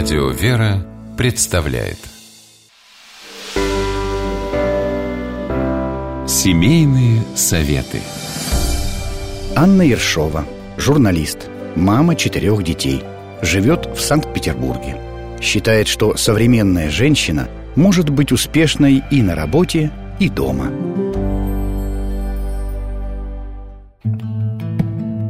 Радио «Вера» представляет Семейные советы Анна Ершова, журналист, мама четырех детей, живет в Санкт-Петербурге. Считает, что современная женщина может быть успешной и на работе, и дома.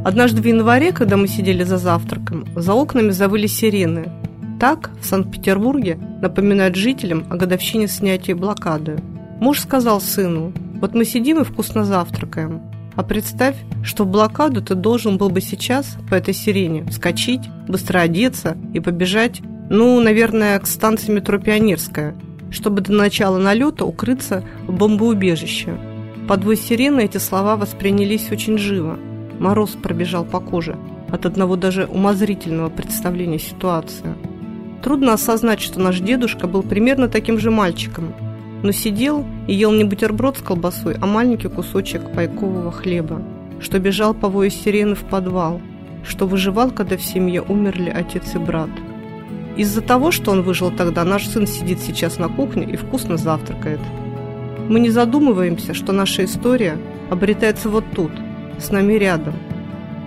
Однажды в январе, когда мы сидели за завтраком, за окнами завыли сирены. Так в Санкт-Петербурге напоминают жителям о годовщине снятия блокады. Муж сказал сыну, вот мы сидим и вкусно завтракаем. А представь, что в блокаду ты должен был бы сейчас по этой сирене вскочить, быстро одеться и побежать, ну, наверное, к станции метро Пионерская, чтобы до начала налета укрыться в бомбоубежище. Под вой сирены эти слова воспринялись очень живо – Мороз пробежал по коже от одного даже умозрительного представления ситуации. Трудно осознать, что наш дедушка был примерно таким же мальчиком, но сидел и ел не бутерброд с колбасой, а маленький кусочек пайкового хлеба, что бежал по вою сирены в подвал, что выживал, когда в семье умерли отец и брат. Из-за того, что он выжил тогда, наш сын сидит сейчас на кухне и вкусно завтракает. Мы не задумываемся, что наша история обретается вот тут – с нами рядом.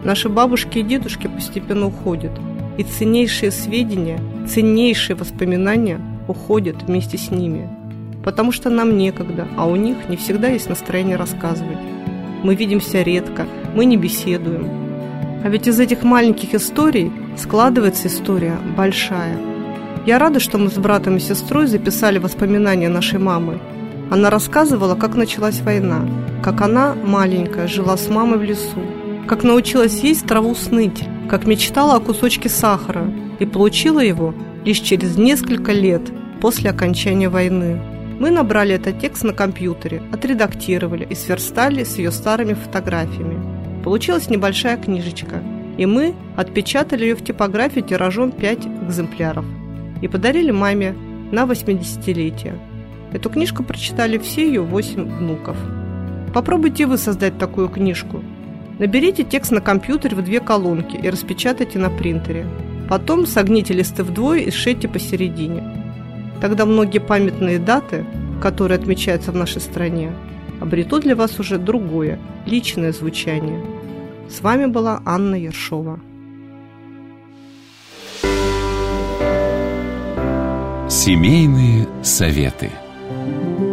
Наши бабушки и дедушки постепенно уходят, и ценнейшие сведения, ценнейшие воспоминания уходят вместе с ними. Потому что нам некогда, а у них не всегда есть настроение рассказывать. Мы видимся редко, мы не беседуем. А ведь из этих маленьких историй складывается история большая. Я рада, что мы с братом и сестрой записали воспоминания нашей мамы. Она рассказывала, как началась война, как она, маленькая, жила с мамой в лесу, как научилась есть траву сныть, как мечтала о кусочке сахара и получила его лишь через несколько лет после окончания войны. Мы набрали этот текст на компьютере, отредактировали и сверстали с ее старыми фотографиями. Получилась небольшая книжечка, и мы отпечатали ее в типографии тиражом 5 экземпляров и подарили маме на 80-летие. Эту книжку прочитали все ее 8 внуков. Попробуйте вы создать такую книжку. Наберите текст на компьютере в две колонки и распечатайте на принтере. Потом согните листы вдвое и сшейте посередине. Тогда многие памятные даты, которые отмечаются в нашей стране, обретут для вас уже другое, личное звучание. С вами была Анна Ершова. Семейные советы –